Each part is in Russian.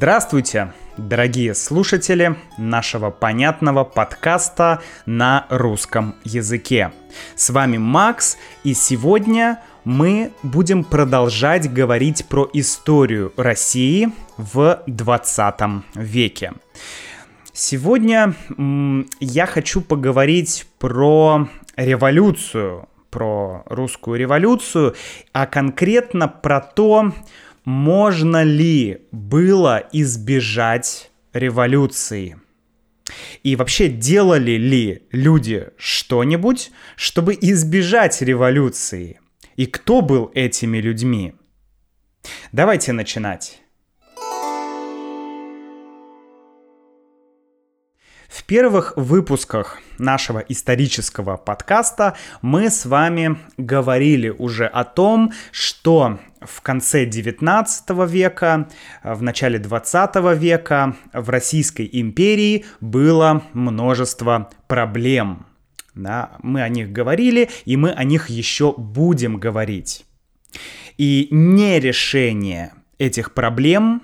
Здравствуйте, дорогие слушатели нашего понятного подкаста на русском языке. С вами Макс, и сегодня мы будем продолжать говорить про историю России в 20 веке. Сегодня я хочу поговорить про революцию, про русскую революцию, а конкретно про то, можно ли было избежать революции. И вообще, делали ли люди что-нибудь, чтобы избежать революции? И кто был этими людьми? Давайте начинать. В первых выпусках нашего исторического подкаста мы с вами говорили уже о том, что в конце 19 века, в начале 20 века в Российской империи было множество проблем. Да, мы о них говорили, и мы о них еще будем говорить. И нерешение этих проблем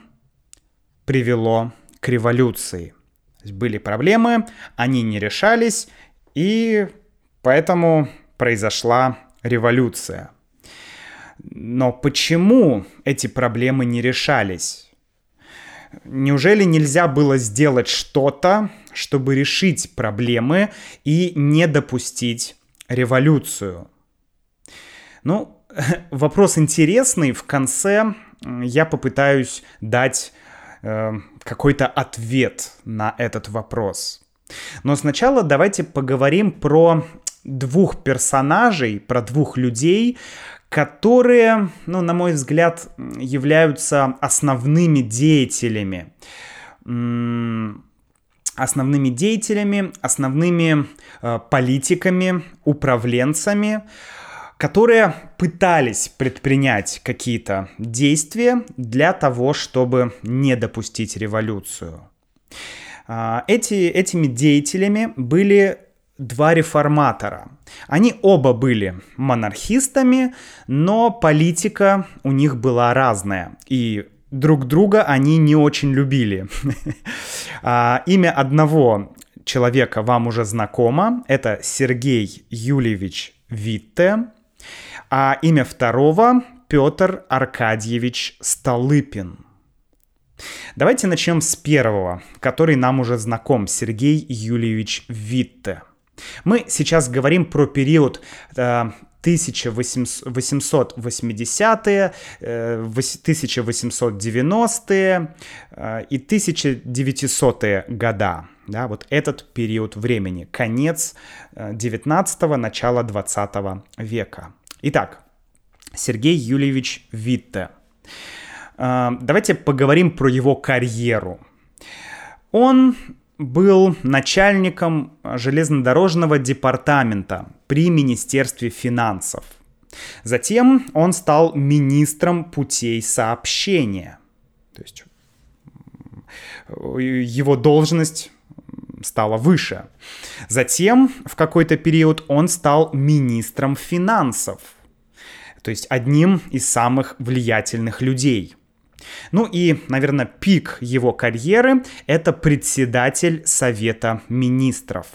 привело к революции. Были проблемы, они не решались, и поэтому произошла революция. Но почему эти проблемы не решались? Неужели нельзя было сделать что-то, чтобы решить проблемы и не допустить революцию? Ну, вопрос интересный. В конце я попытаюсь дать какой-то ответ на этот вопрос. Но сначала давайте поговорим про двух персонажей, про двух людей, которые, ну, на мой взгляд, являются основными деятелями. Основными деятелями, основными э, политиками, управленцами, которые пытались предпринять какие-то действия для того, чтобы не допустить революцию. Э, эти, этими деятелями были два реформатора. Они оба были монархистами, но политика у них была разная. И друг друга они не очень любили. А, имя одного человека вам уже знакомо. Это Сергей Юльевич Витте. А имя второго Петр Аркадьевич Столыпин. Давайте начнем с первого, который нам уже знаком, Сергей Юльевич Витте. Мы сейчас говорим про период 1880-е, э, 1890-е э, э, и 1900-е года. Да, вот этот период времени, конец 19-го, начало 20 века. Итак, Сергей Юльевич Витте. Давайте поговорим про его карьеру. Он был начальником железнодорожного департамента при Министерстве финансов. Затем он стал министром путей сообщения. То есть его должность стала выше. Затем в какой-то период он стал министром финансов. То есть одним из самых влиятельных людей – ну и, наверное, пик его карьеры — это председатель Совета Министров.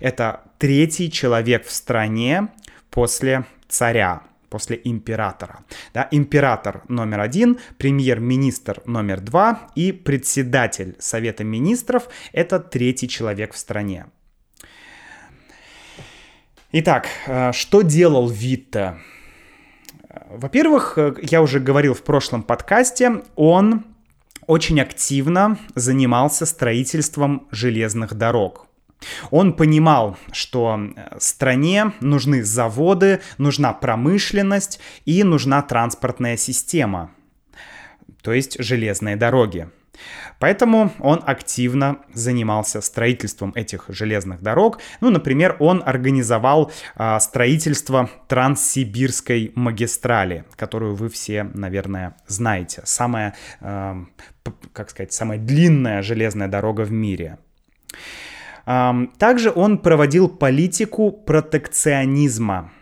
Это третий человек в стране после царя после императора. Да, император номер один, премьер-министр номер два и председатель Совета Министров — это третий человек в стране. Итак, э, что делал Витте? Во-первых, э, я уже говорил в прошлом подкасте, он очень активно занимался строительством железных дорог. Он понимал, что э, стране нужны заводы, нужна промышленность и нужна транспортная система, то есть железные дороги. Поэтому он активно занимался строительством этих железных дорог. Ну, например, он организовал а, строительство Транссибирской магистрали, которую вы все, наверное, знаете. Самая, а, как сказать, самая длинная железная дорога в мире. Также он проводил политику протекционизма.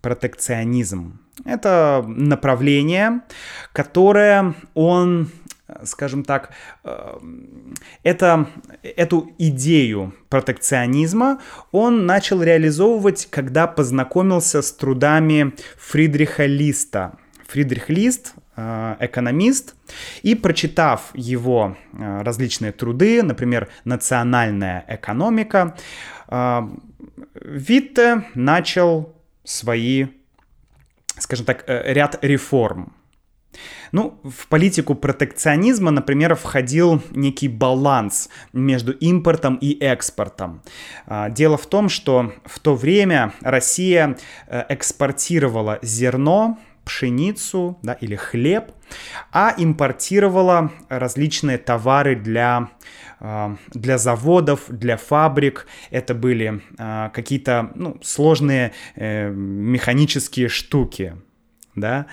Протекционизм. Это направление, которое он скажем так, это, эту идею протекционизма он начал реализовывать, когда познакомился с трудами Фридриха Листа. Фридрих Лист экономист, и прочитав его различные труды, например, «Национальная экономика», Витте начал свои, скажем так, ряд реформ. Ну, в политику протекционизма, например, входил некий баланс между импортом и экспортом. Дело в том, что в то время Россия э, экспортировала зерно, пшеницу да, или хлеб, а импортировала различные товары для, а, для заводов, для фабрик. Это были а, какие-то ну, сложные э, механические штуки да,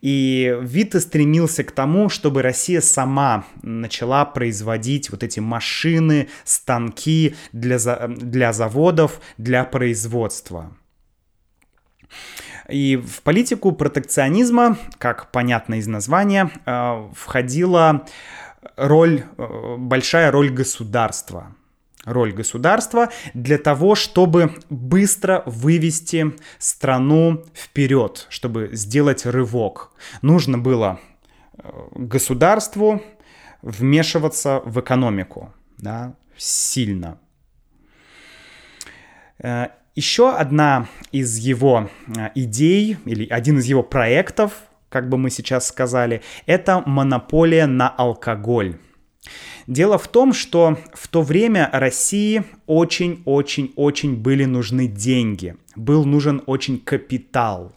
и Вита стремился к тому, чтобы Россия сама начала производить вот эти машины, станки для, для заводов, для производства. И в политику протекционизма, как понятно из названия, э, входила роль, э, большая роль государства роль государства для того, чтобы быстро вывести страну вперед, чтобы сделать рывок. Нужно было э, государству вмешиваться в экономику да, сильно. Еще одна из его э, идей или один из его проектов, как бы мы сейчас сказали, это монополия на алкоголь. Дело в том, что в то время России очень-очень-очень были нужны деньги, был нужен очень капитал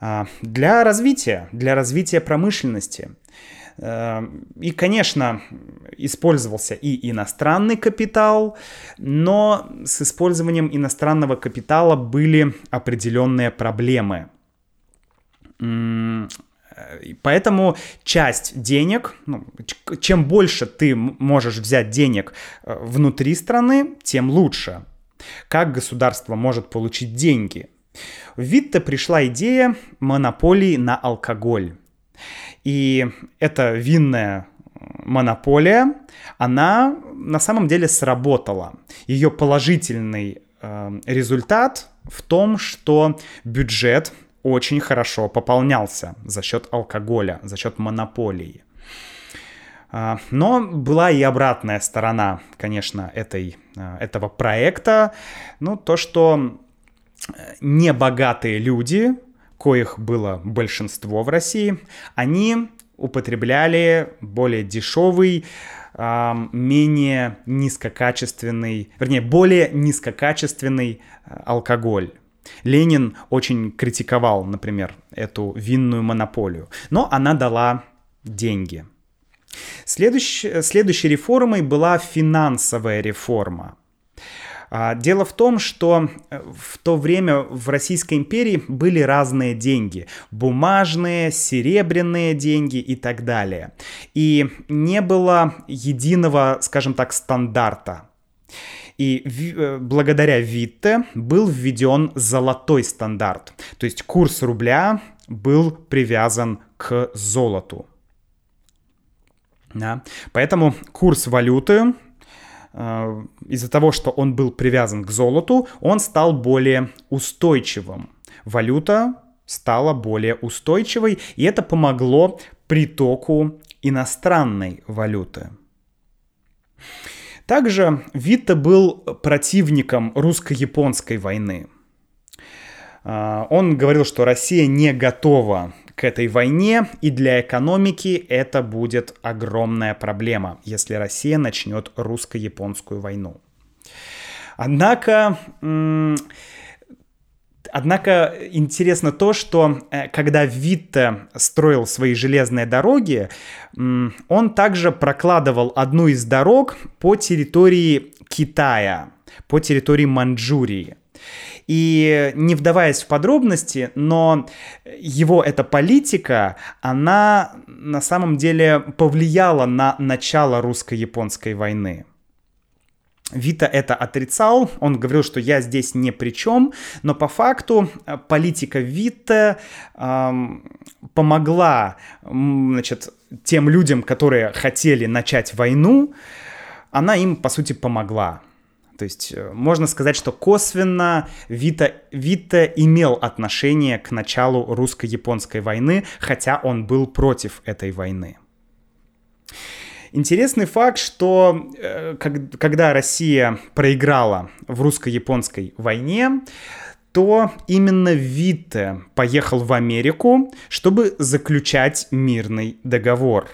а, для развития, для развития промышленности. А, и, конечно, использовался и иностранный капитал, но с использованием иностранного капитала были определенные проблемы. Поэтому часть денег, ну, чем больше ты можешь взять денег э, внутри страны, тем лучше. Как государство может получить деньги? В Витте пришла идея монополии на алкоголь. И эта винная монополия, она на самом деле сработала. Ее положительный э, результат в том, что бюджет очень хорошо пополнялся за счет алкоголя, за счет монополии. А, но была и обратная сторона, конечно, этой, а, этого проекта. Ну, то, что э, небогатые люди, коих было большинство в России, они употребляли более дешевый, менее низкокачественный, вернее, более низкокачественный э, алкоголь. Ленин очень критиковал, например, эту винную монополию, но она дала деньги. Следующей, следующей реформой была финансовая реформа. А, дело в том, что э, в то время в Российской империи были разные деньги. Бумажные, серебряные деньги и так далее. И не было единого, скажем так, стандарта. И э, благодаря Витте был введен золотой стандарт. То есть курс рубля был привязан к золоту. Да? Поэтому курс валюты из-за того, что он был привязан к золоту, он стал более устойчивым. Валюта стала более устойчивой, и это помогло притоку иностранной валюты. Также Витте был противником русско-японской войны. А, он говорил, что Россия не готова к этой войне, и для экономики это будет огромная проблема, если Россия начнет русско-японскую войну. Однако Однако интересно то, что э, когда Витте строил свои железные дороги, он также прокладывал одну из дорог по территории Китая, по территории Манчжурии. И не вдаваясь в подробности, но его эта политика, она на самом деле повлияла на начало русско-японской войны. Вита это отрицал, он говорил, что я здесь ни при чем, но по факту э, политика Вита эм, помогла значит, тем людям, которые хотели начать войну, она им, по сути, помогла. То есть э, можно сказать, что косвенно Вита, Вита имел отношение к началу русско-японской войны, хотя он был против этой войны. Интересный факт, что э, когда Россия проиграла в русско-японской войне, то именно Витте поехал в Америку, чтобы заключать мирный договор.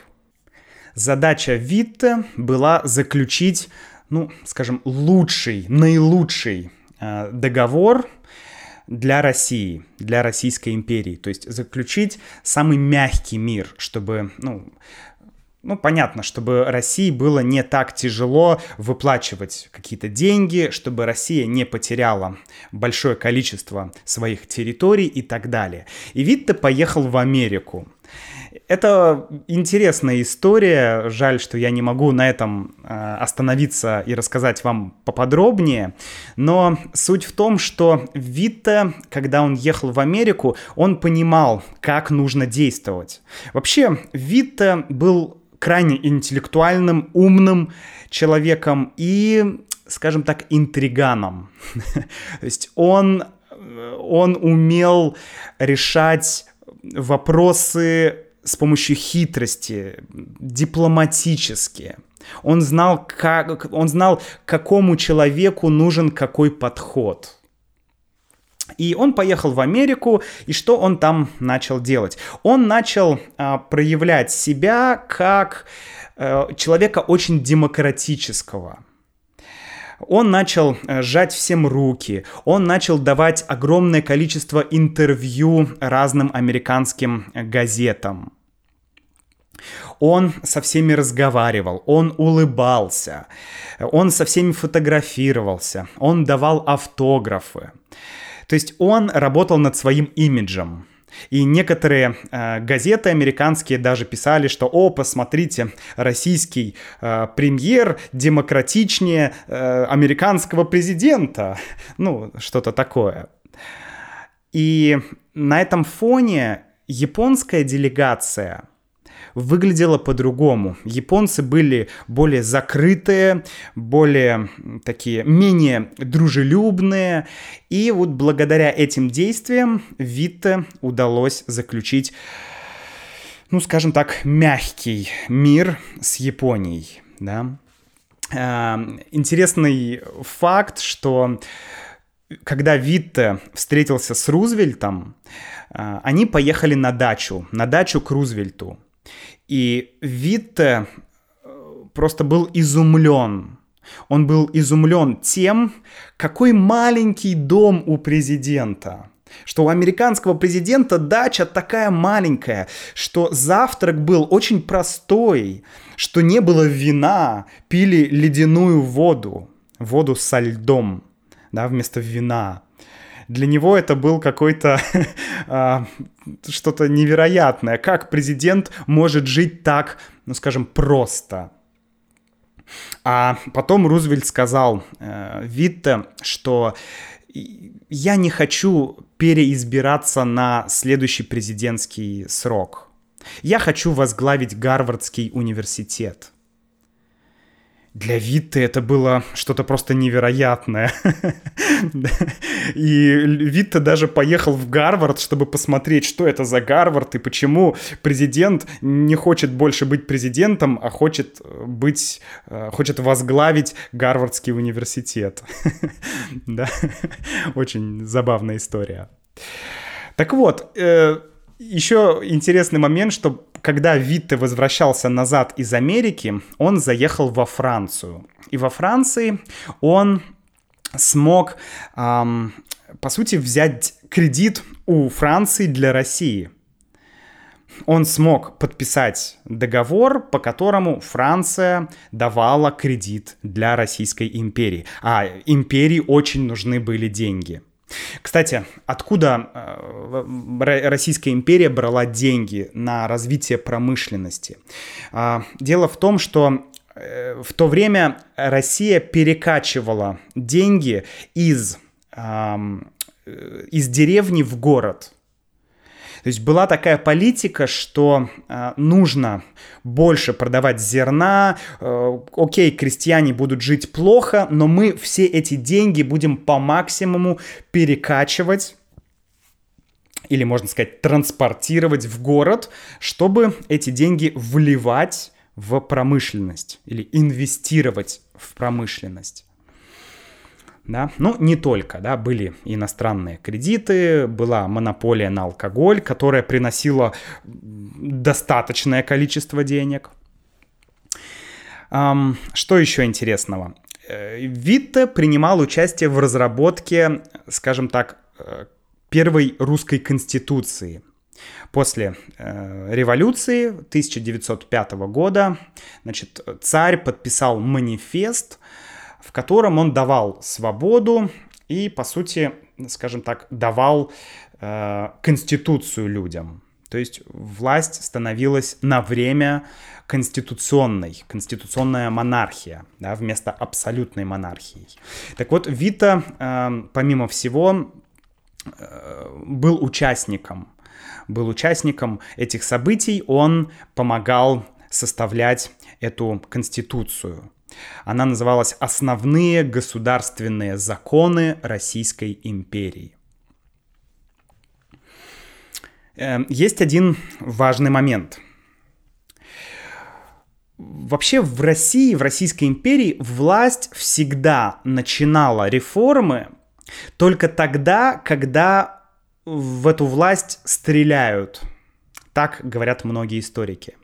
Задача Витте была заключить, ну, скажем, лучший, наилучший э, договор для России, для Российской империи. То есть заключить самый мягкий мир, чтобы, ну, ну, понятно, чтобы России было не так тяжело выплачивать какие-то деньги, чтобы Россия не потеряла большое количество своих территорий и так далее. И Витте поехал в Америку. Это интересная история. Жаль, что я не могу на этом э, остановиться и рассказать вам поподробнее. Но суть в том, что Витте, когда он ехал в Америку, он понимал, как нужно действовать. Вообще, Витте был крайне интеллектуальным, умным человеком и, скажем так, интриганом. То есть он, он умел решать вопросы с помощью хитрости, дипломатически. Он знал, как, он знал, какому человеку нужен какой подход. И он поехал в Америку, и что он там начал делать? Он начал а, проявлять себя как а, человека очень демократического. Он начал э, сжать всем руки, он начал давать огромное количество интервью разным американским газетам. Он со всеми разговаривал, он улыбался, он со всеми фотографировался, он давал автографы. То есть он работал над своим имиджем. И некоторые э, газеты американские даже писали, что «О, посмотрите, российский э, премьер демократичнее э, американского президента». Ну, что-то такое. И на этом фоне японская делегация – выглядело по-другому. Японцы были более закрытые, более такие, менее дружелюбные. И вот благодаря этим действиям Витте удалось заключить, ну, скажем так, мягкий мир с Японией, да. А, интересный факт, что когда Витте встретился с Рузвельтом, а, они поехали на дачу, на дачу к Рузвельту. И Витте э, просто был изумлен. Он был изумлен тем, какой маленький дом у президента. Что у американского президента дача такая маленькая, что завтрак был очень простой, что не было вина, пили ледяную воду, воду со льдом, да, вместо вина. Для него это был какой-то а, что-то невероятное. Как президент может жить так, ну скажем, просто? А потом Рузвельт сказал э, Витте, что я не хочу переизбираться на следующий президентский срок. Я хочу возглавить Гарвардский университет для Витты это было что-то просто невероятное. И Витта даже поехал в Гарвард, чтобы посмотреть, что это за Гарвард и почему президент не хочет больше быть президентом, а хочет быть, э, хочет возглавить Гарвардский университет. Да, очень забавная история. Так вот, э, еще интересный момент, что когда Витте возвращался назад из Америки, он заехал во Францию. И во Франции он смог, эм, по сути, взять кредит у Франции для России. Он смог подписать договор, по которому Франция давала кредит для Российской империи. А империи очень нужны были деньги – кстати, откуда э, Российская империя брала деньги на развитие промышленности? А, дело в том, что э, в то время Россия перекачивала деньги из, из деревни в город. То есть была такая политика, что э, нужно больше продавать зерна, э, окей, крестьяне будут жить плохо, но мы все эти деньги будем по максимуму перекачивать или, можно сказать, транспортировать в город, чтобы эти деньги вливать в промышленность или инвестировать в промышленность. Да? Ну, не только, да, были иностранные кредиты, была монополия на алкоголь, которая приносила достаточное количество денег. Что еще интересного? Э, Витте принимал участие в разработке, скажем так, э, первой русской конституции. После э, революции 1905 года значит, царь подписал манифест, в котором он давал свободу и, по сути, скажем так, давал э, конституцию людям. То есть власть становилась на время конституционной, конституционная монархия, да, вместо абсолютной монархии. Так вот, Вита, э, помимо всего, Э, был участником, был участником этих событий, он помогал составлять эту конституцию. Она называлась «Основные государственные законы Российской империи». Э, есть один важный момент. Вообще в России, в Российской империи власть всегда начинала реформы только тогда, когда в эту власть стреляют. Так говорят многие историки.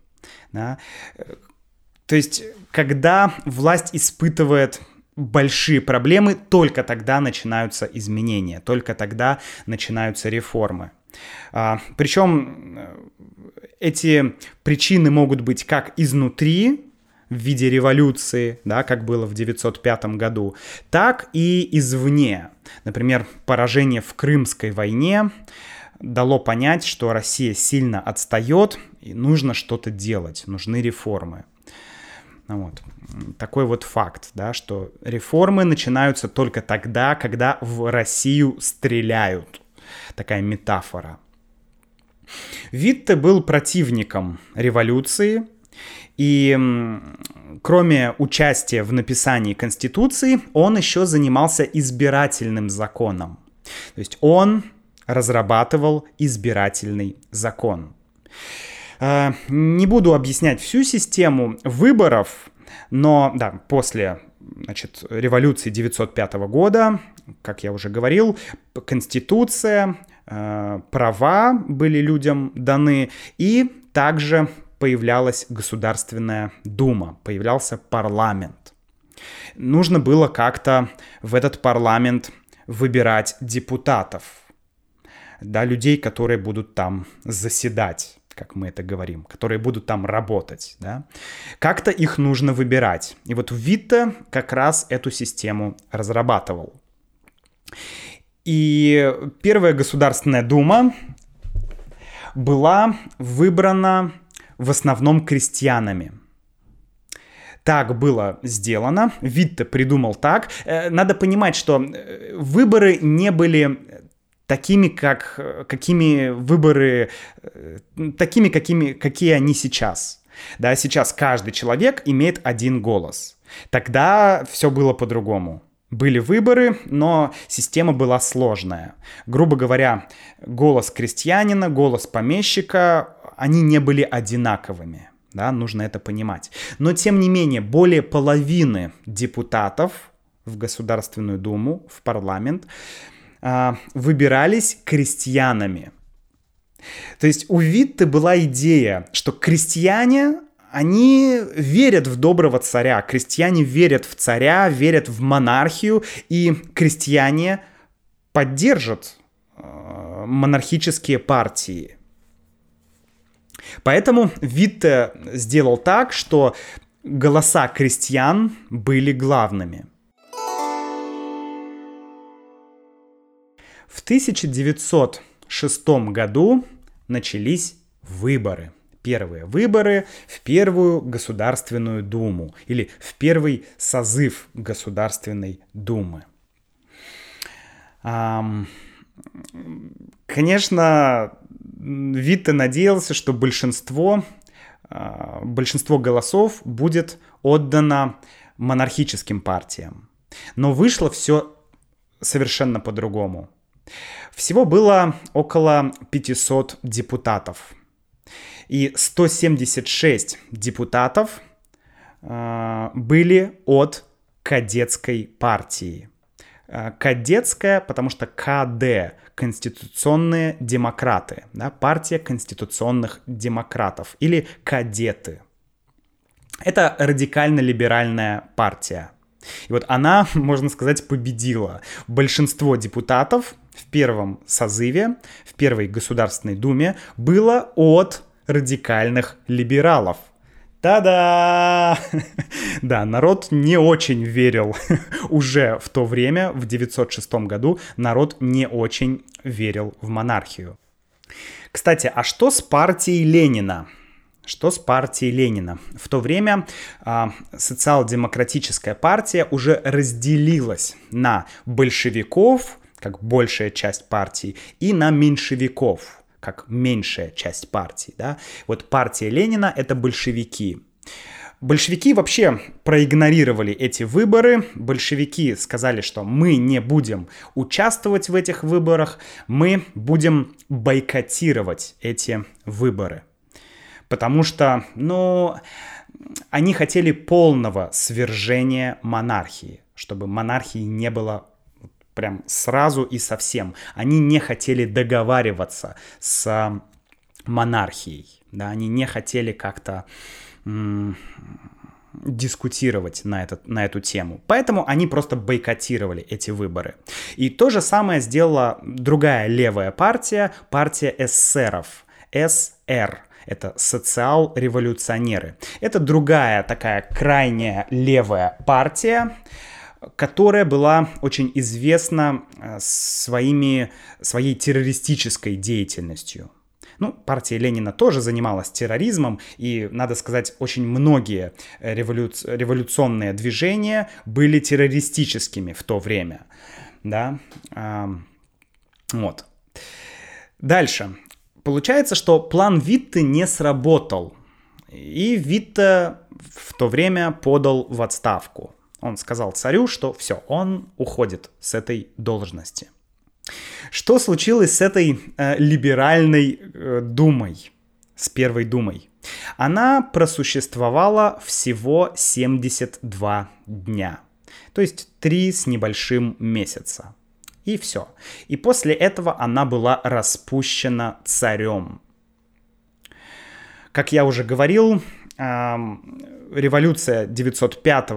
Да? То есть, когда власть испытывает большие проблемы, только тогда начинаются изменения, только тогда начинаются реформы. А, причем э, эти причины могут быть как изнутри, в виде революции, да, как было в 905 году, так и извне. Например, поражение в Крымской войне дало понять, что Россия сильно отстает и нужно что-то делать, нужны реформы. Ну вот. Такой вот факт, да, что реформы начинаются только тогда, когда в Россию стреляют. Такая метафора. Витте был противником революции, и кроме участия в написании Конституции, он еще занимался избирательным законом. То есть он разрабатывал избирательный закон. Э, не буду объяснять всю систему выборов, но да, после значит, революции 905 года, как я уже говорил, Конституция, э, права были людям даны, и также появлялась Государственная Дума, появлялся парламент. Нужно было как-то в этот парламент выбирать депутатов, да, людей, которые будут там заседать как мы это говорим, которые будут там работать, да, как-то их нужно выбирать. И вот Витте как раз эту систему разрабатывал. И первая Государственная Дума была выбрана в основном крестьянами. Так было сделано, Витте придумал так. Э, надо понимать, что э, выборы не были такими, как, какими выборы, э, такими, какими, какие они сейчас. Да, сейчас каждый человек имеет один голос. Тогда все было по-другому. Были выборы, но система была сложная. Грубо говоря, голос крестьянина, голос помещика, они не были одинаковыми. Да, нужно это понимать. Но, тем не менее, более половины депутатов в Государственную Думу, в парламент, выбирались крестьянами. То есть у Витте была идея, что крестьяне, они верят в доброго царя, крестьяне верят в царя, верят в монархию, и крестьяне поддержат э, монархические партии. Поэтому Витте сделал так, что голоса крестьян были главными. В 1906 году начались выборы. первые выборы в первую Государственную Думу или в первый созыв Государственной Думы. Конечно, Витте надеялся, что большинство, а, большинство голосов будет отдано монархическим партиям. Но вышло все совершенно по-другому. Всего было около 500 депутатов. И 176 депутатов э, были от кадетской партии. Э, кадетская, потому что КД — конституционные демократы, да, партия конституционных демократов или кадеты. Это радикально-либеральная партия. И вот она, можно сказать, победила. Большинство депутатов в первом созыве, в первой Государственной Думе было от радикальных либералов. Та-да! да, народ не очень верил уже в то время, в 906 году, народ не очень верил в монархию. Кстати, а что с партией Ленина? Что с партией Ленина? В то время а, социал-демократическая партия уже разделилась на большевиков, как большая часть партии, и на меньшевиков, как меньшая часть партии. Да? Вот партия Ленина — это большевики. Большевики вообще проигнорировали эти выборы. Большевики сказали, что мы не будем участвовать в этих выборах, мы будем бойкотировать эти выборы потому что, ну, они хотели полного свержения монархии, чтобы монархии не было прям сразу и совсем. Они не хотели договариваться с монархией, да, они не хотели как-то дискутировать на, этот, на эту тему. Поэтому они просто бойкотировали эти выборы. И то же самое сделала другая левая партия, партия эсеров, СР это социал-революционеры. Это другая такая крайняя левая партия, которая была очень известна э, своими, своей террористической деятельностью. Ну, партия Ленина тоже занималась терроризмом, и, надо сказать, очень многие револю... революционные движения были террористическими в то время. Да, вот. Дальше. Получается, что план Витте не сработал. И Витте в то время подал в отставку. Он сказал царю, что все, он уходит с этой должности. Что случилось с этой э, либеральной э, думой, с первой думой? Она просуществовала всего 72 дня, то есть 3 с небольшим месяца. И все. И после этого она была распущена царем. Как я уже говорил, революция 905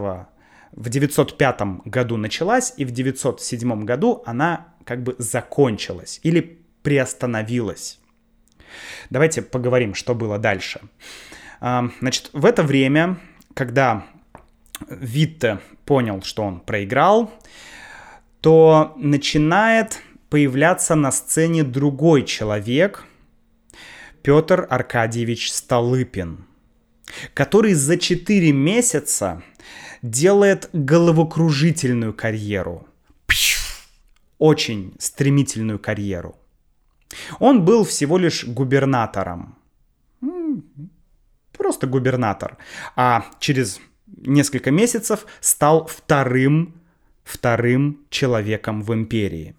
в 905 году началась, и в 907 году она как бы закончилась или приостановилась. Давайте поговорим, что было дальше. Значит, в это время, когда Витте понял, что он проиграл, то начинает появляться на сцене другой человек, Петр Аркадьевич Столыпин, который за 4 месяца делает головокружительную карьеру. Очень стремительную карьеру. Он был всего лишь губернатором. Просто губернатор. А через несколько месяцев стал вторым вторым человеком в империи.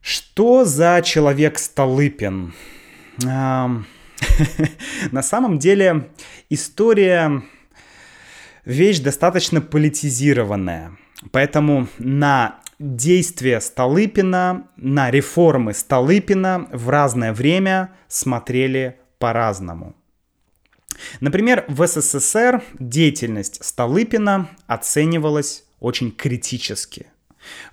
Что за человек Столыпин? На самом деле история вещь достаточно политизированная. Поэтому на действия Столыпина, на реформы Столыпина в разное время смотрели по-разному. Например, в СССР деятельность Столыпина оценивалась очень критически.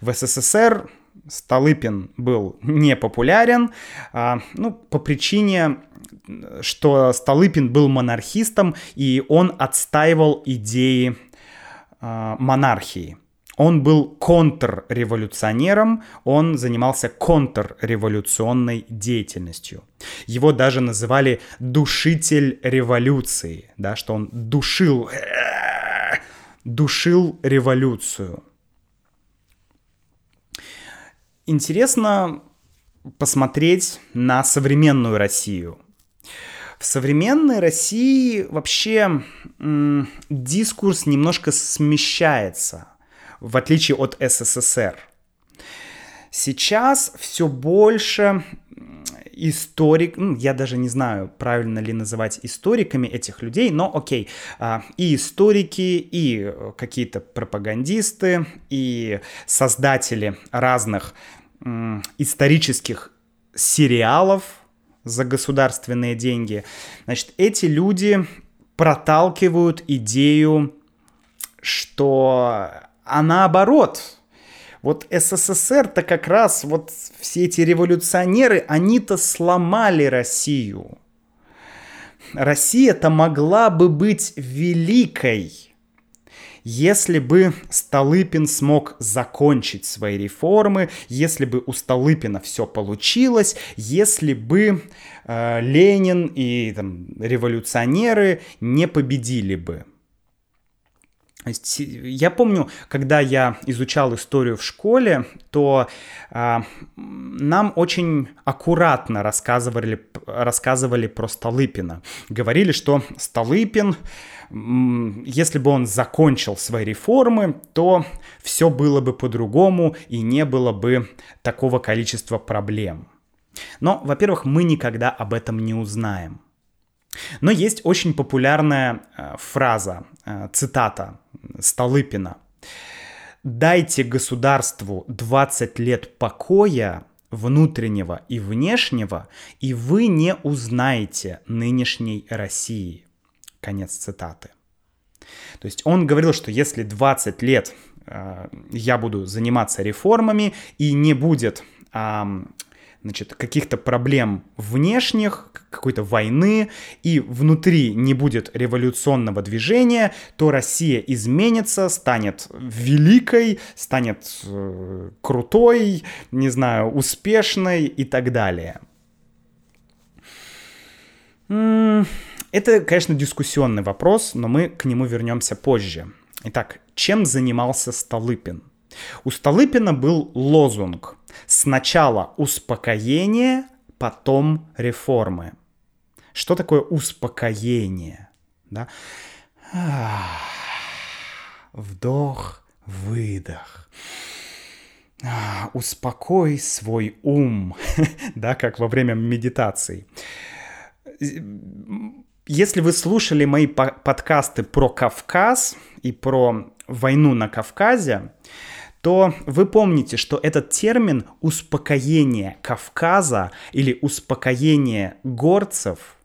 В СССР Столыпин был непопулярен, а, ну, по причине, что Столыпин был монархистом, и он отстаивал идеи а, монархии. Он был контрреволюционером, он занимался контрреволюционной деятельностью. Его даже называли душитель революции, да, что он душил, душил революцию. Интересно посмотреть на современную Россию. В современной России вообще м, дискурс немножко смещается – в отличие от СССР. Сейчас все больше историк, ну, я даже не знаю, правильно ли называть историками этих людей, но окей, а, и историки, и какие-то пропагандисты, и создатели разных исторических сериалов за государственные деньги, значит, эти люди проталкивают идею, что а наоборот. Вот СССР-то как раз, вот все эти революционеры, они-то сломали Россию. Россия-то могла бы быть великой, если бы Столыпин смог закончить свои реформы, если бы у Столыпина все получилось, если бы э, Ленин и там, революционеры не победили бы. Я помню, когда я изучал историю в школе, то э, нам очень аккуратно рассказывали, рассказывали про Столыпина. Говорили, что Столыпин, если бы он закончил свои реформы, то все было бы по-другому и не было бы такого количества проблем. Но, во-первых, мы никогда об этом не узнаем. Но есть очень популярная э, фраза, э, цитата Столыпина. «Дайте государству 20 лет покоя, внутреннего и внешнего, и вы не узнаете нынешней России». Конец цитаты. То есть он говорил, что если 20 лет э, я буду заниматься реформами и не будет э, значит, каких-то проблем внешних, какой-то войны, и внутри не будет революционного движения, то Россия изменится, станет великой, станет э, крутой, не знаю, успешной и так далее. Это, конечно, дискуссионный вопрос, но мы к нему вернемся позже. Итак, чем занимался Столыпин? У Столыпина был лозунг «Сначала успокоение, потом реформы». Что такое успокоение? Да? Вдох, выдох. Успокой свой ум, да, как во время медитации. Если вы слушали мои подкасты про Кавказ и про войну на Кавказе, то вы помните, что этот термин успокоение Кавказа или успокоение горцев,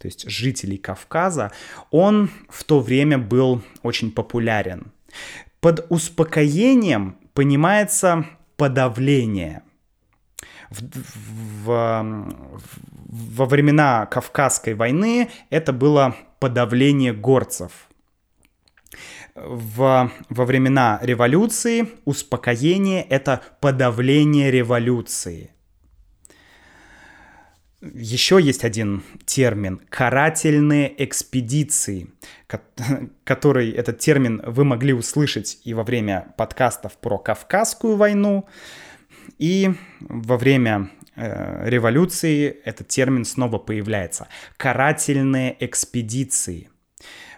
то есть жителей Кавказа, он в то время был очень популярен. Под успокоением понимается подавление. В, в, во времена Кавказской войны это было подавление горцев – в, во времена революции успокоение — это подавление революции. Еще есть один термин — карательные экспедиции, который этот термин вы могли услышать и во время подкастов про Кавказскую войну, и во время э, революции этот термин снова появляется. Карательные экспедиции.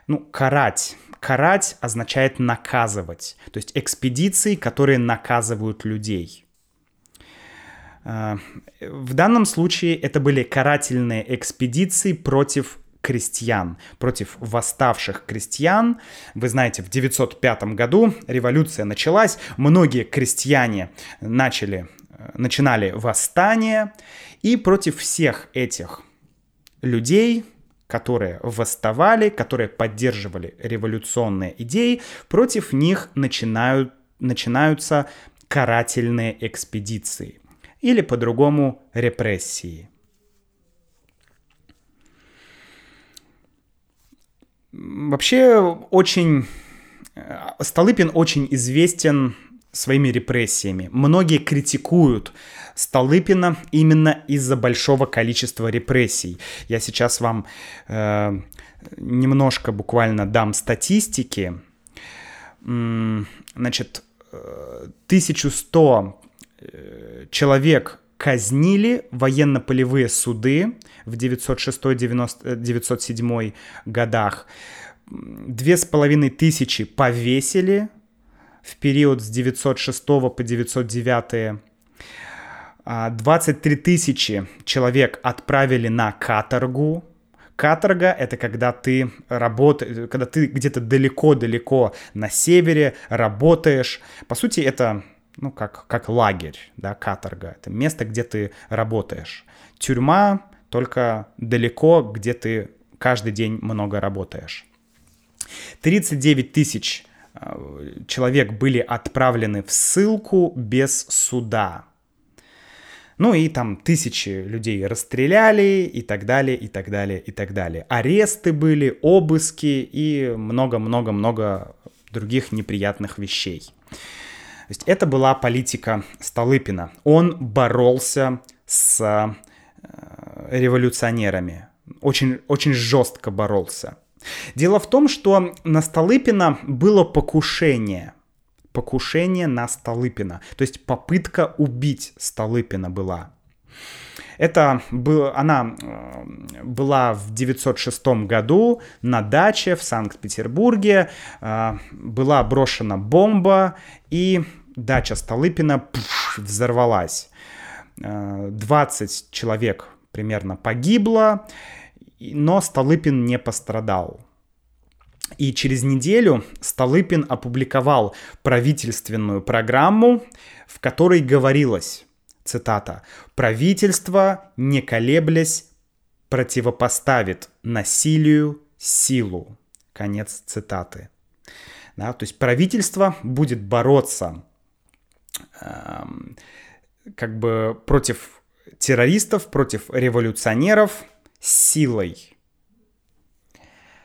Ну, карать Карать означает наказывать, то есть экспедиции, которые наказывают людей. А, в данном случае это были карательные экспедиции против крестьян, против восставших крестьян. Вы знаете, в 905 году революция началась, многие крестьяне начали, начинали восстание, и против всех этих людей, которые восставали, которые поддерживали революционные идеи, против них начинают, начинаются карательные экспедиции или по-другому репрессии. Вообще очень Столыпин очень известен своими репрессиями. Многие критикуют Столыпина именно из-за большого количества репрессий. Я сейчас вам э, немножко буквально дам статистики. Значит, 1100 э, человек казнили военно-полевые суды в 906-907 годах. Две с половиной тысячи повесили в период с 906 по 909. 23 тысячи человек отправили на каторгу. Каторга — это когда ты работаешь, когда ты где-то далеко-далеко на севере работаешь. По сути, это ну, как, как лагерь, да, каторга. Это место, где ты работаешь. Тюрьма только далеко, где ты каждый день много работаешь. 39 тысяч человек были отправлены в ссылку без суда. Ну и там тысячи людей расстреляли и так далее, и так далее, и так далее. Аресты были, обыски и много-много-много других неприятных вещей. То есть это была политика Столыпина. Он боролся с э, революционерами. Очень, очень жестко боролся. Дело в том, что на Столыпина было покушение. Покушение на Столыпина. То есть попытка убить Столыпина была. Это был, она э, была в 906 году на даче в Санкт-Петербурге. Э, была брошена бомба, и дача Столыпина пфф, взорвалась. 20 э, человек примерно погибло, но Столыпин не пострадал. И через неделю Столыпин опубликовал правительственную программу, в которой говорилось, цитата, «Правительство, не колеблясь, противопоставит насилию силу». Конец цитаты. Да, то есть правительство будет бороться э, как бы против террористов, против революционеров силой.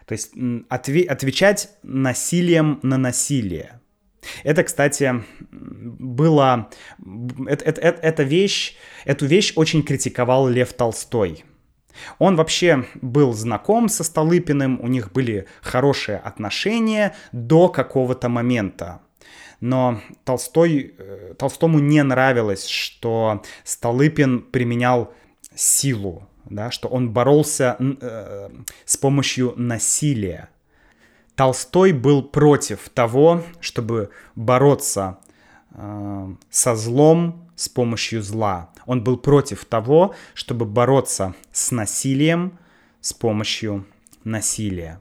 То есть отве- отвечать насилием на насилие. Это, кстати, было... Это, это, это вещь, эту вещь очень критиковал Лев Толстой. Он вообще был знаком со Столыпиным, у них были хорошие отношения до какого-то момента. Но Толстой, э, Толстому не нравилось, что Столыпин применял силу, да, что он боролся э, с помощью насилия. Толстой был против того, чтобы бороться э, со злом с помощью зла. Он был против того, чтобы бороться с насилием с помощью насилия.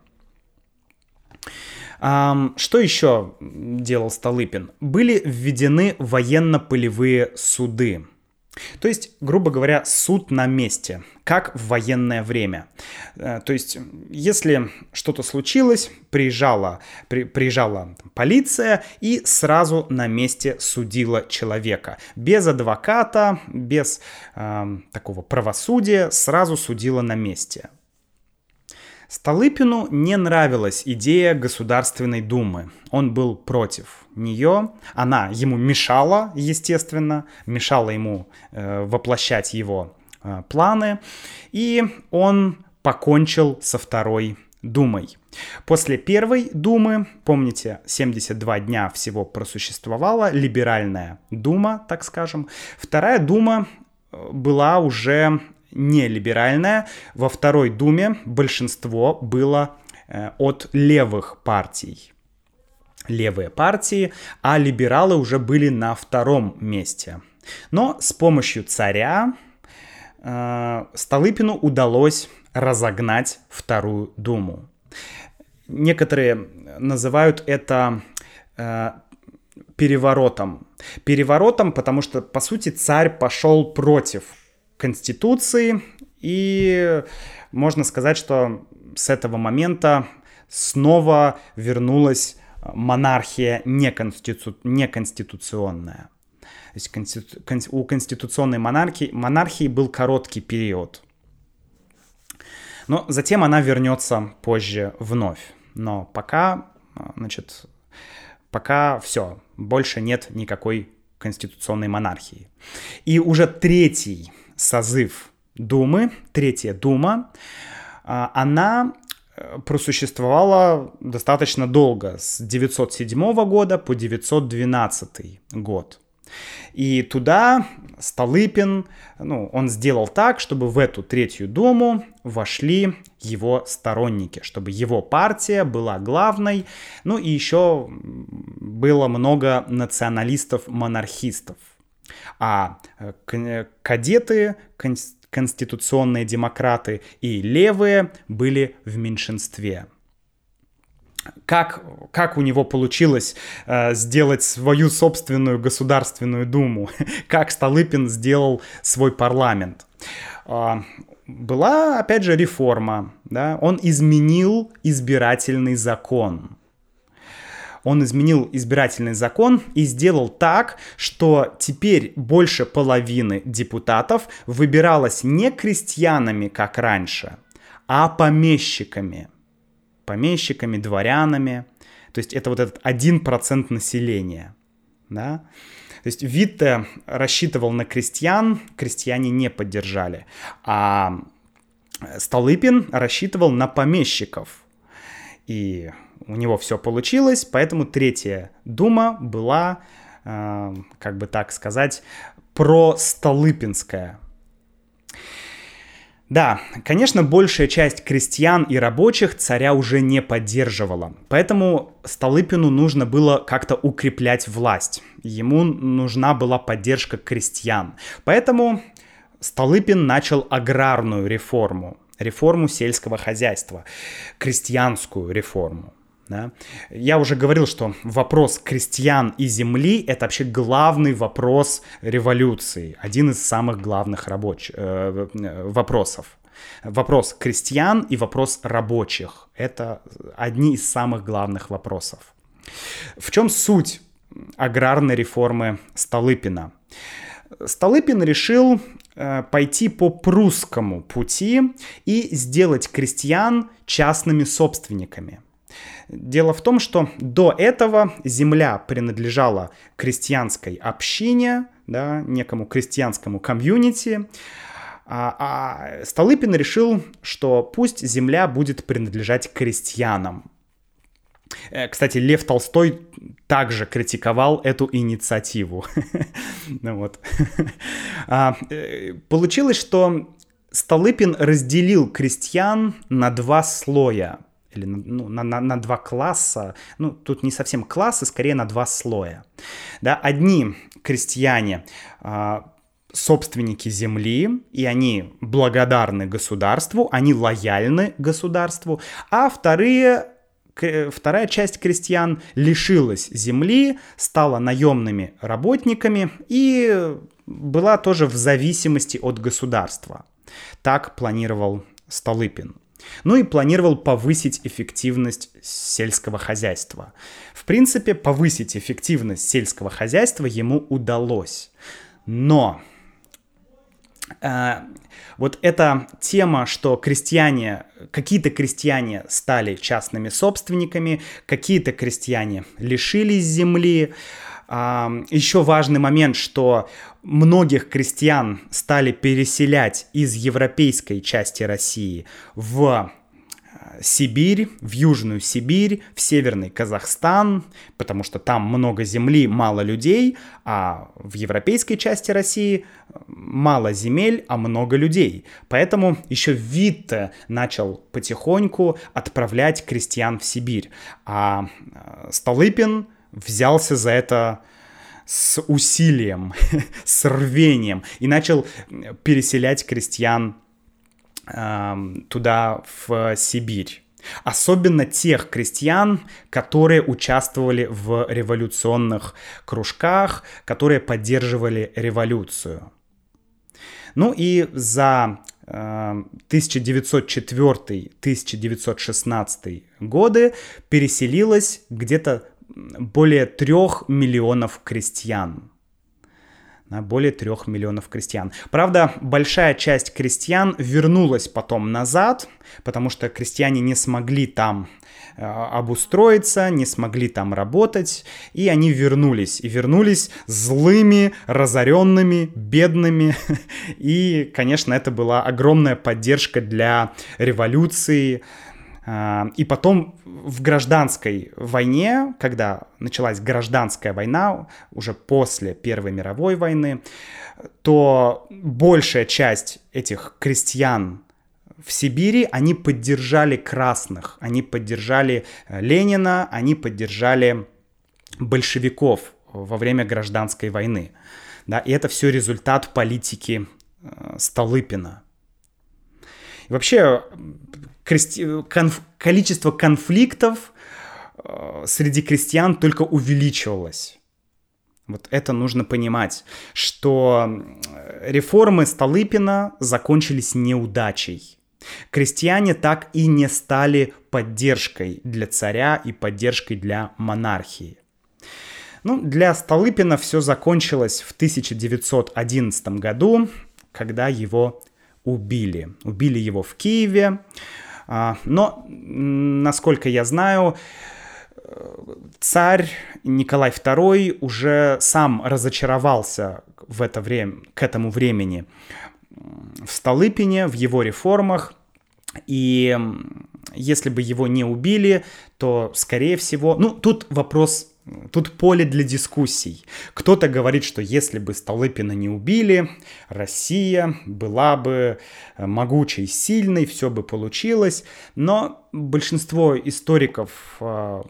Что еще делал Столыпин? Были введены военно-полевые суды. То есть, грубо говоря, суд на месте, как в военное время. Э, то есть, если что-то случилось, приезжала, при, приезжала полиция и сразу на месте судила человека. Без адвоката, без э, такого правосудия, сразу судила на месте. Столыпину не нравилась идея Государственной Думы. Он был против нее. Она ему мешала, естественно, мешала ему э, воплощать его э, планы. И он покончил со Второй Думой. После Первой Думы, помните, 72 дня всего просуществовала либеральная Дума, так скажем. Вторая Дума э, была уже не либеральная. Во второй думе большинство было э, от левых партий. Левые партии, а либералы уже были на втором месте. Но с помощью царя э, Столыпину удалось разогнать вторую думу. Некоторые называют это э, переворотом. Переворотом, потому что, по сути, царь пошел против Конституции, и можно сказать, что с этого момента снова вернулась монархия неконститу... неконституционная. То есть конститу... у конституционной монархии, монархии был короткий период. Но затем она вернется позже вновь. Но пока, значит, Пока все, больше нет никакой конституционной монархии. И уже третий созыв Думы, третья Дума, а, она э, просуществовала достаточно долго, с 907 года по 912 год. И туда Столыпин, ну, он сделал так, чтобы в эту третью думу вошли его сторонники, чтобы его партия была главной, ну и еще было много националистов-монархистов. А э, кадеты, конституционные демократы и левые были в меньшинстве как, как у него получилось э, сделать свою собственную Государственную Думу, как Столыпин сделал свой парламент. Э, была, опять же, реформа. Да? Он изменил избирательный закон. Он изменил избирательный закон и сделал так, что теперь больше половины депутатов выбиралось не крестьянами, как раньше, а помещиками – помещиками, дворянами. То есть это вот этот 1% населения. Да? То есть Витте рассчитывал на крестьян, крестьяне не поддержали. А Столыпин рассчитывал на помещиков. И у него все получилось, поэтому третья дума была, э, как бы так сказать, простолыпинская. Да, конечно, большая часть крестьян и рабочих царя уже не поддерживала, поэтому Столыпину нужно было как-то укреплять власть. Ему нужна была поддержка крестьян. Поэтому Столыпин начал аграрную реформу, реформу сельского хозяйства, крестьянскую реформу. Да? Я уже говорил, что вопрос крестьян и земли — это вообще главный вопрос революции, один из самых главных рабоч... э, вопросов. Вопрос крестьян и вопрос рабочих — это одни из самых главных вопросов. В чем суть аграрной реформы Столыпина? Столыпин решил э, пойти по прусскому пути и сделать крестьян частными собственниками — Дело в том, что до этого земля принадлежала крестьянской общине, да, некому крестьянскому комьюнити, а, а Столыпин решил, что пусть земля будет принадлежать крестьянам. Э, кстати, Лев Толстой также критиковал эту инициативу. ну вот. а, э, получилось, что Столыпин разделил крестьян на два слоя или ну, на, на, на два класса, ну, тут не совсем классы, скорее на два слоя. Да, одни крестьяне, э, собственники земли, и они благодарны государству, они лояльны государству, а вторые вторая часть крестьян лишилась земли, стала наемными работниками и была тоже в зависимости от государства. Так планировал Столыпин. Ну и планировал повысить эффективность сельского хозяйства. В принципе, повысить эффективность сельского хозяйства ему удалось. Но э, вот эта тема, что крестьяне, какие-то крестьяне стали частными собственниками, какие-то крестьяне лишились земли, еще важный момент, что многих крестьян стали переселять из европейской части России в э, Сибирь, в Южную Сибирь, в Северный Казахстан, потому что там много земли, мало людей, а в европейской части России мало земель, а много людей. Поэтому еще Витте начал потихоньку отправлять крестьян в Сибирь. А э, Столыпин взялся за это с усилием, с рвением и начал переселять крестьян э, туда, в Сибирь. Особенно тех крестьян, которые участвовали в революционных кружках, которые поддерживали революцию. Ну и за 1904-1916 э, годы переселилось где-то более трех миллионов крестьян. более трех миллионов крестьян. Правда, большая часть крестьян вернулась потом назад, потому что крестьяне не смогли там э, обустроиться, не смогли там работать, и они вернулись. И вернулись злыми, разоренными, бедными. И, конечно, это была огромная поддержка для революции, и потом в гражданской войне, когда началась гражданская война, уже после Первой мировой войны, то большая часть этих крестьян в Сибири, они поддержали красных, они поддержали э, Ленина, они поддержали большевиков во время гражданской войны. Да, и это все результат политики э, Столыпина. И вообще конф... количество конфликтов э, среди крестьян только увеличивалось. Вот это нужно понимать, что реформы Столыпина закончились неудачей. Крестьяне так и не стали поддержкой для царя и поддержкой для монархии. Ну, для Столыпина все закончилось в 1911 году, когда его убили. Убили его в Киеве. А, но, насколько я знаю, царь Николай II уже сам разочаровался в это время, к этому времени в Столыпине, в его реформах. И если бы его не убили, то, скорее всего... Ну, тут вопрос Тут поле для дискуссий. Кто-то говорит, что если бы Столыпина не убили, Россия была бы э, могучей, сильной, все бы получилось. Но большинство историков э,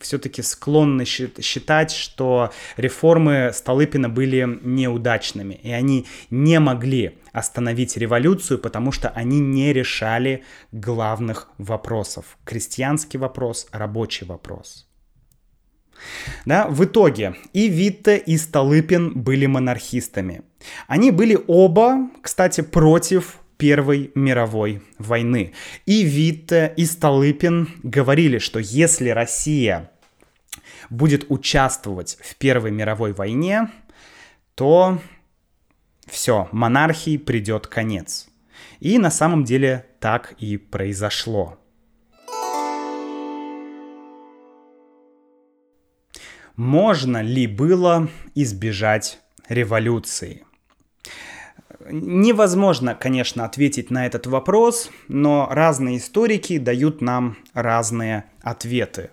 все-таки склонны считать, что реформы Столыпина были неудачными, и они не могли остановить революцию, потому что они не решали главных вопросов. Крестьянский вопрос, рабочий вопрос. Да, в итоге и Витте, и Столыпин были монархистами. Они были оба, кстати, против Первой мировой войны. И Витте, и Столыпин говорили, что если Россия будет участвовать в Первой мировой войне, то все, монархии придет конец. И на самом деле так и произошло. Можно ли было избежать революции? Невозможно, конечно, ответить на этот вопрос, но разные историки дают нам разные ответы.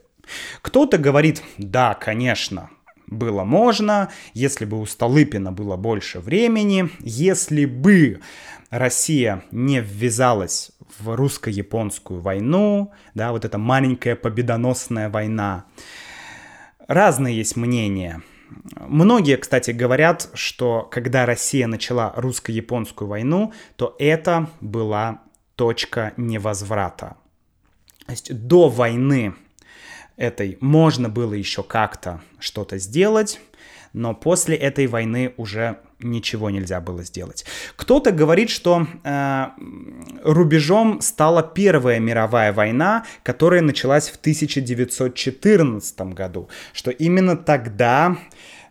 Кто-то говорит, да, конечно, было можно, если бы у Столыпина было больше времени, если бы Россия не ввязалась в русско-японскую войну, да, вот эта маленькая победоносная война, Разные есть мнения. Многие, кстати, говорят, что когда Россия начала русско-японскую войну, то это была точка невозврата. То есть до войны этой можно было еще как-то что-то сделать, но после этой войны уже ничего нельзя было сделать. Кто-то говорит, что э, рубежом стала Первая мировая война, которая началась в 1914 году, что именно тогда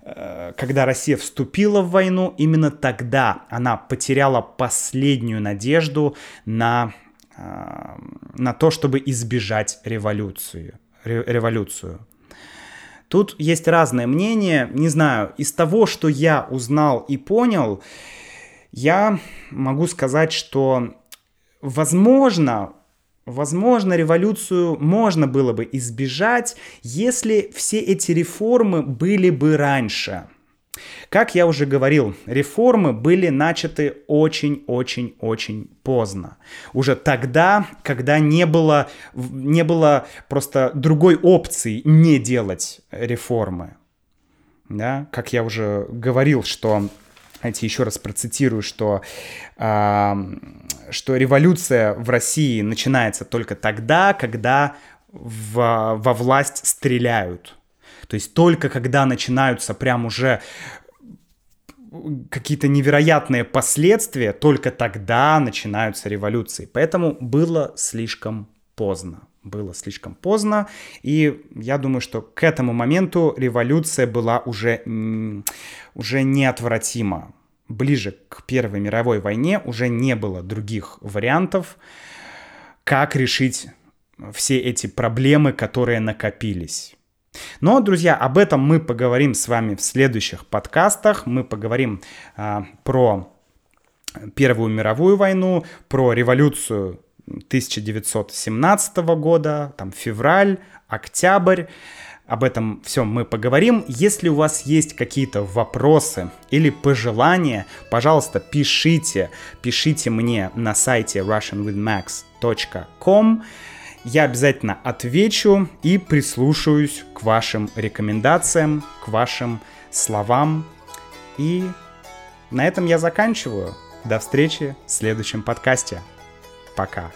э, когда Россия вступила в войну, именно тогда она потеряла последнюю надежду на, э, на то, чтобы избежать революцию. Революцию. Тут есть разное мнение. Не знаю, из того, что я узнал и понял, я могу сказать, что возможно, возможно, революцию можно было бы избежать, если все эти реформы были бы раньше – как я уже говорил, реформы были начаты очень-очень-очень поздно. Уже тогда, когда не было, не было просто другой опции не делать реформы. Да? Как я уже говорил, что знаете, еще раз процитирую, что, э, что революция в России начинается только тогда, когда в, во власть стреляют. То есть только когда начинаются прям уже какие-то невероятные последствия, только тогда начинаются революции. Поэтому было слишком поздно. было слишком поздно, и я думаю, что к этому моменту революция была уже, уже неотвратима. Ближе к Первой мировой войне уже не было других вариантов, как решить все эти проблемы, которые накопились. Но, друзья, об этом мы поговорим с вами в следующих подкастах. Мы поговорим а, про Первую мировую войну, про революцию 1917 года, там февраль, октябрь. Об этом всем мы поговорим. Если у вас есть какие-то вопросы или пожелания, пожалуйста, пишите. Пишите мне на сайте russianwithmax.com. Я обязательно отвечу и прислушаюсь к вашим рекомендациям, к вашим словам. И на этом я заканчиваю. До встречи в следующем подкасте. Пока.